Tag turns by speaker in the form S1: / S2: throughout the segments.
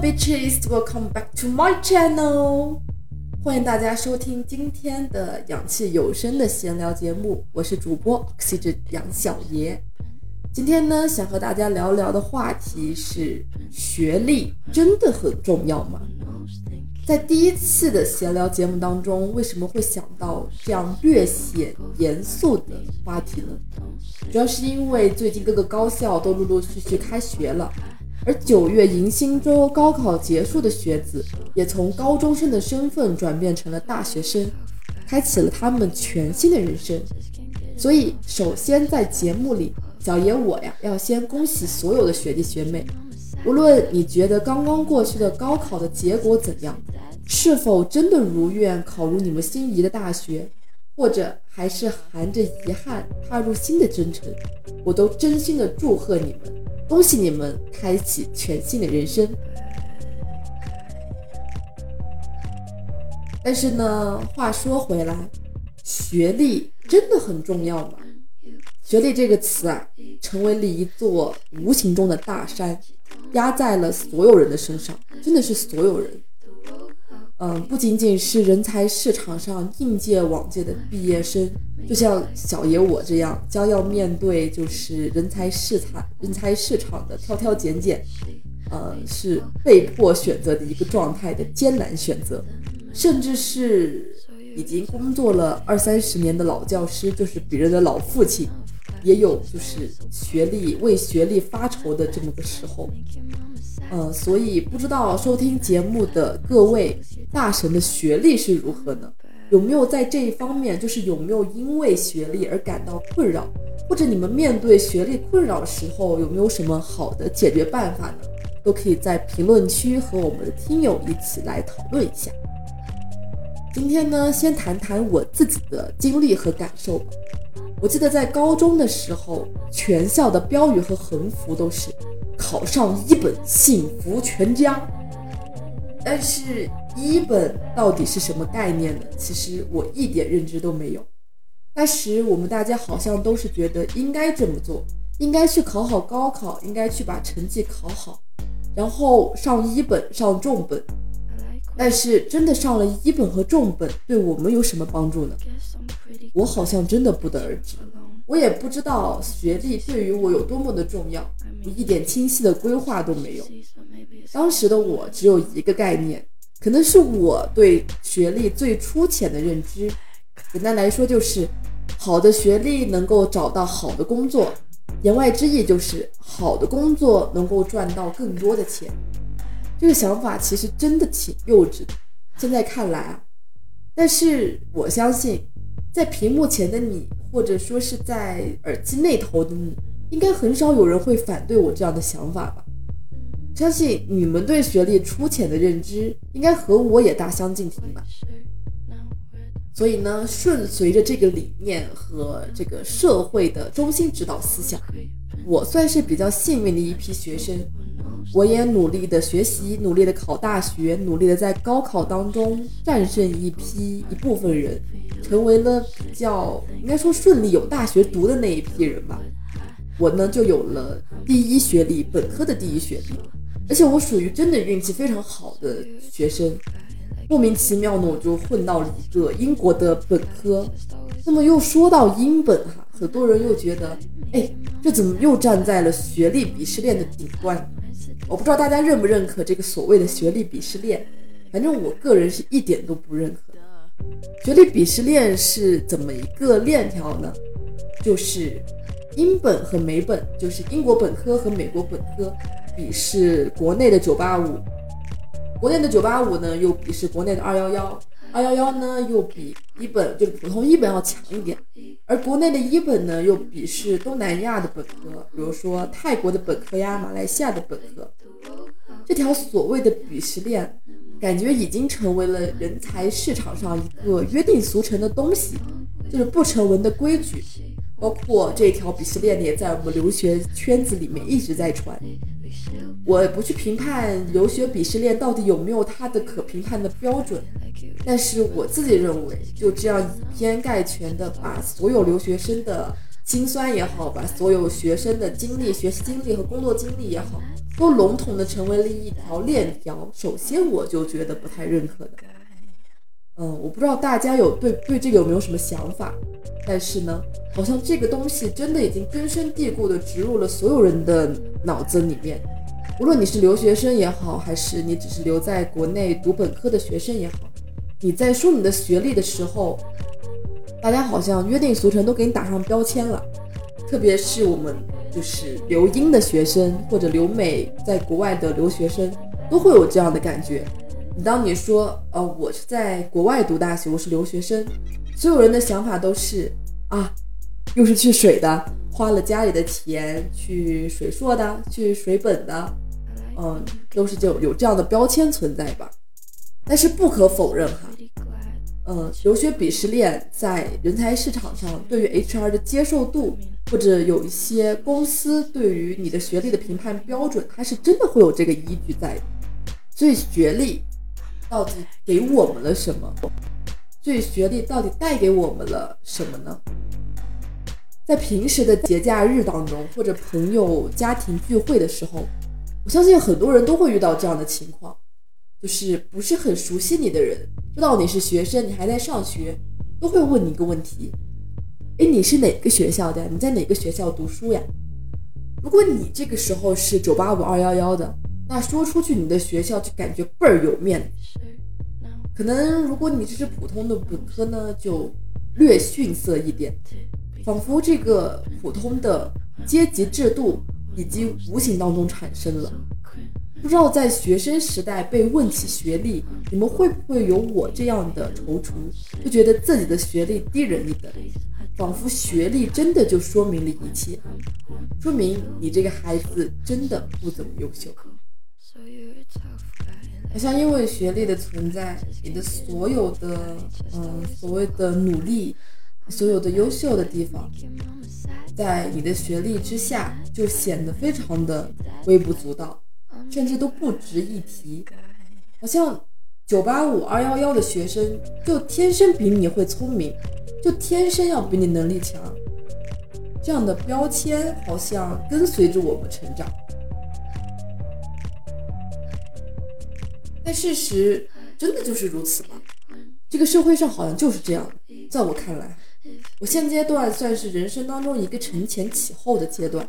S1: Bitches, Welcome back to my channel. 欢迎大家收听今天的氧气有声的闲聊节目，我是主播 Oxygen 杨小爷。今天呢，想和大家聊聊的话题是：学历真的很重要吗？在第一次的闲聊节目当中，为什么会想到这样略显严肃的话题呢？主要是因为最近各个高校都陆陆续续开学了。而九月迎新周高考结束的学子，也从高中生的身份转变成了大学生，开启了他们全新的人生。所以，首先在节目里，小爷我呀，要先恭喜所有的学弟学妹。无论你觉得刚刚过去的高考的结果怎样，是否真的如愿考入你们心仪的大学，或者还是含着遗憾踏入新的征程，我都真心的祝贺你们。恭喜你们开启全新的人生。但是呢，话说回来，学历真的很重要吗？学历这个词啊，成为了一座无形中的大山，压在了所有人的身上，真的是所有人。嗯，不仅仅是人才市场上应届往届的毕业生，就像小爷我这样将要面对就是人才市场人才市场的挑挑拣拣，呃，是被迫选择的一个状态的艰难选择，甚至是已经工作了二三十年的老教师，就是别人的老父亲，也有就是学历为学历发愁的这么个时候。呃，所以不知道收听节目的各位大神的学历是如何呢？有没有在这一方面，就是有没有因为学历而感到困扰，或者你们面对学历困扰的时候，有没有什么好的解决办法呢？都可以在评论区和我们的听友一起来讨论一下。今天呢，先谈谈我自己的经历和感受。我记得在高中的时候，全校的标语和横幅都是。考上一本，幸福全家。但是一本到底是什么概念呢？其实我一点认知都没有。那时我们大家好像都是觉得应该这么做，应该去考好高考，应该去把成绩考好，然后上一本，上重本。但是真的上了一本和重本，对我们有什么帮助呢？我好像真的不得而知。我也不知道学历对于我有多么的重要，我一点清晰的规划都没有。当时的我只有一个概念，可能是我对学历最粗浅的认知。简单来说，就是好的学历能够找到好的工作，言外之意就是好的工作能够赚到更多的钱。这个想法其实真的挺幼稚的，现在看来啊，但是我相信。在屏幕前的你，或者说是在耳机那头的你，应该很少有人会反对我这样的想法吧？相信你们对学历粗浅的认知，应该和我也大相径庭吧？所以呢，顺随着这个理念和这个社会的中心指导思想，我算是比较幸运的一批学生。我也努力的学习，努力的考大学，努力的在高考当中战胜一批一部分人。成为了比较应该说顺利有大学读的那一批人吧，我呢就有了第一学历，本科的第一学历，而且我属于真的运气非常好的学生，莫名其妙呢我就混到了一个英国的本科。那么又说到英本哈，很多人又觉得，哎，这怎么又站在了学历鄙视链的顶端？我不知道大家认不认可这个所谓的学历鄙视链，反正我个人是一点都不认可。学历鄙视链是怎么一个链条呢？就是英本和美本，就是英国本科和美国本科鄙视国内的985，国内的985呢又鄙视国内的211 211，211呢又比一本就是普通一本要强一点，而国内的一本呢又鄙视东南亚的本科，比如说泰国的本科呀、马来西亚的本科，这条所谓的鄙视链。感觉已经成为了人才市场上一个约定俗成的东西，就是不成文的规矩。包括这条鄙视链也在我们留学圈子里面一直在传。我不去评判留学鄙视链到底有没有它的可评判的标准，但是我自己认为，就这样以偏概全的把所有留学生的心酸也好，把所有学生的经历、学习经历和工作经历也好，都笼统的成为了一条链条。首先，我就觉得不太认可的。嗯，我不知道大家有对对这个有没有什么想法，但是呢，好像这个东西真的已经根深蒂固的植入了所有人的脑子里面。无论你是留学生也好，还是你只是留在国内读本科的学生也好，你在说你的学历的时候，大家好像约定俗成都给你打上标签了。特别是我们就是留英的学生或者留美在国外的留学生，都会有这样的感觉。你当你说，呃，我是在国外读大学，我是留学生，所有人的想法都是啊，又是去水的，花了家里的钱去水硕的，去水本的，嗯，都是就有这样的标签存在吧。但是不可否认哈，嗯，留学鄙视链在人才市场上对于 HR 的接受度，或者有一些公司对于你的学历的评判标准，它是真的会有这个依据在的。所以学历。到底给我们了什么？所以学历到底带给我们了什么呢？在平时的节假日当中，或者朋友家庭聚会的时候，我相信很多人都会遇到这样的情况，就是不是很熟悉你的人，知道你是学生，你还在上学，都会问你一个问题：哎，你是哪个学校的？你在哪个学校读书呀？如果你这个时候是九八五二幺幺的。那说出去，你的学校就感觉倍儿有面子。可能如果你只是普通的本科呢，就略逊色一点，仿佛这个普通的阶级制度已经无形当中产生了。不知道在学生时代被问起学历，你们会不会有我这样的踌躇，就觉得自己的学历低人一等，仿佛学历真的就说明了一切，说明你这个孩子真的不怎么优秀。好像因为学历的存在，你的所有的嗯所谓的努力，所有的优秀的地方，在你的学历之下就显得非常的微不足道，甚至都不值一提。好像九八五二幺幺的学生就天生比你会聪明，就天生要比你能力强，这样的标签好像跟随着我们成长。但事实真的就是如此吗？这个社会上好像就是这样。在我看来，我现阶段算是人生当中一个承前启后的阶段，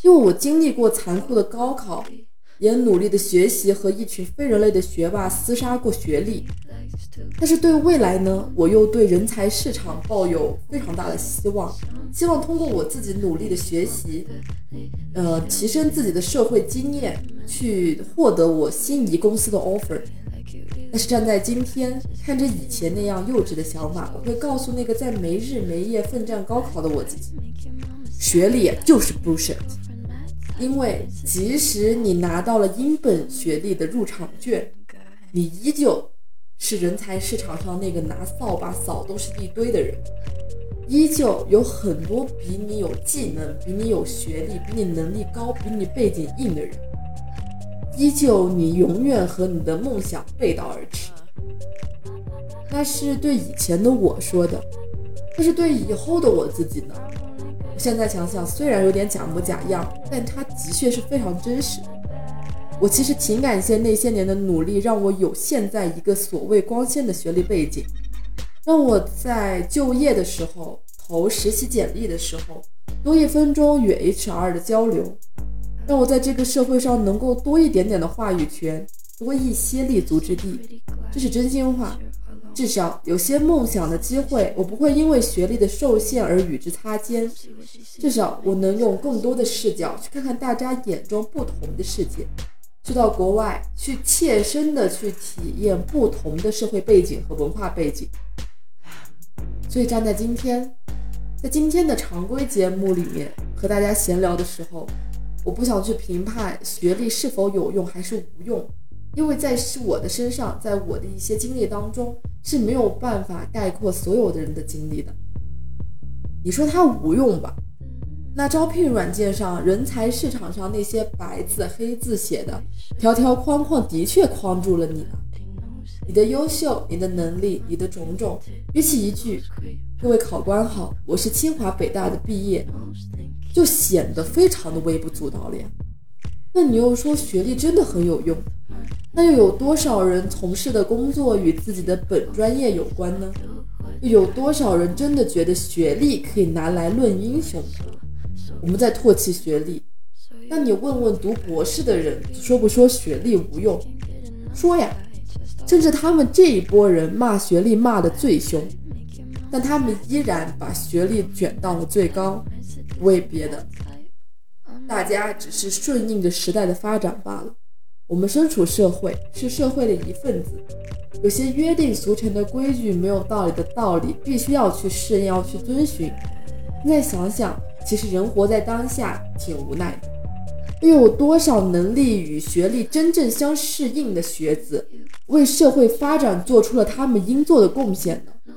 S1: 因为我经历过残酷的高考，也努力的学习和一群非人类的学霸厮杀过学历。但是对未来呢，我又对人才市场抱有非常大的希望，希望通过我自己努力的学习，呃，提升自己的社会经验，去获得我心仪公司的 offer。但是站在今天，看着以前那样幼稚的想法，我会告诉那个在没日没夜奋战高考的我自己：学历就是 bullshit。因为即使你拿到了英本学历的入场券，你依旧。是人才市场上那个拿扫把扫都是一堆的人，依旧有很多比你有技能、比你有学历、比你能力高、比你背景硬的人，依旧你永远和你的梦想背道而驰。那是对以前的我说的，但是对以后的我自己呢？现在想想，虽然有点假模假样，但它的确是非常真实的。我其实挺感谢那些年的努力，让我有现在一个所谓光鲜的学历背景，让我在就业的时候投实习简历的时候多一分钟与 HR 的交流，让我在这个社会上能够多一点点的话语权，多一些立足之地。这是真心话。至少有些梦想的机会，我不会因为学历的受限而与之擦肩。至少我能用更多的视角去看看大家眼中不同的世界。去到国外，去切身的去体验不同的社会背景和文化背景。所以站在今天，在今天的常规节目里面和大家闲聊的时候，我不想去评判学历是否有用还是无用，因为在是我的身上，在我的一些经历当中是没有办法概括所有的人的经历的。你说它无用吧？那招聘软件上，人才市场上那些白字黑字写的条条框框，的确框住了你。你的优秀，你的能力，你的种种，比起一句各位考官好，我是清华北大的毕业，就显得非常的微不足道了呀。那你又说学历真的很有用，那又有多少人从事的工作与自己的本专业有关呢？又有多少人真的觉得学历可以拿来论英雄？我们在唾弃学历，那你问问读博士的人，说不说学历无用？说呀，甚至他们这一波人骂学历骂得最凶，但他们依然把学历卷到了最高，不为别的，大家只是顺应着时代的发展罢了。我们身处社会，是社会的一份子，有些约定俗成的规矩、没有道理的道理，必须要去适应，要去遵循。再想想。其实人活在当下挺无奈的，又有多少能力与学历真正相适应的学子，为社会发展做出了他们应做的贡献呢？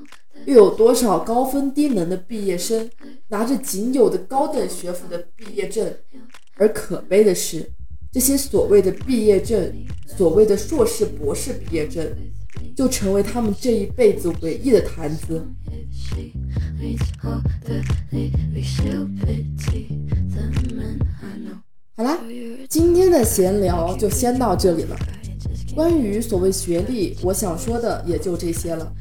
S1: 又有多少高分低能的毕业生，拿着仅有的高等学府的毕业证？而可悲的是，这些所谓的毕业证，所谓的硕士、博士毕业证，就成为他们这一辈子唯一的谈资。好啦，今天的闲聊就先到这里了。关于所谓学历，我想说的也就这些了。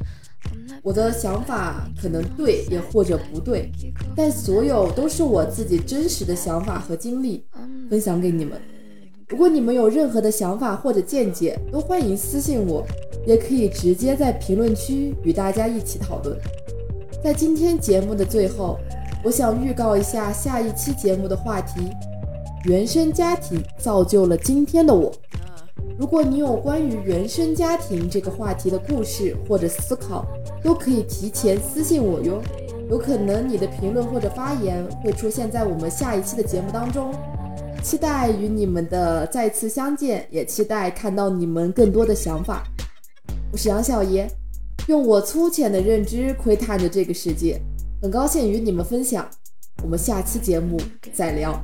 S1: 我的想法可能对，也或者不对，但所有都是我自己真实的想法和经历，分享给你们。如果你们有任何的想法或者见解，都欢迎私信我，也可以直接在评论区与大家一起讨论。在今天节目的最后，我想预告一下下一期节目的话题：原生家庭造就了今天的我。如果你有关于原生家庭这个话题的故事或者思考，都可以提前私信我哟。有可能你的评论或者发言会出现在我们下一期的节目当中。期待与你们的再次相见，也期待看到你们更多的想法。我是杨小爷。用我粗浅的认知窥探着这个世界，很高兴与你们分享。我们下期节目再聊。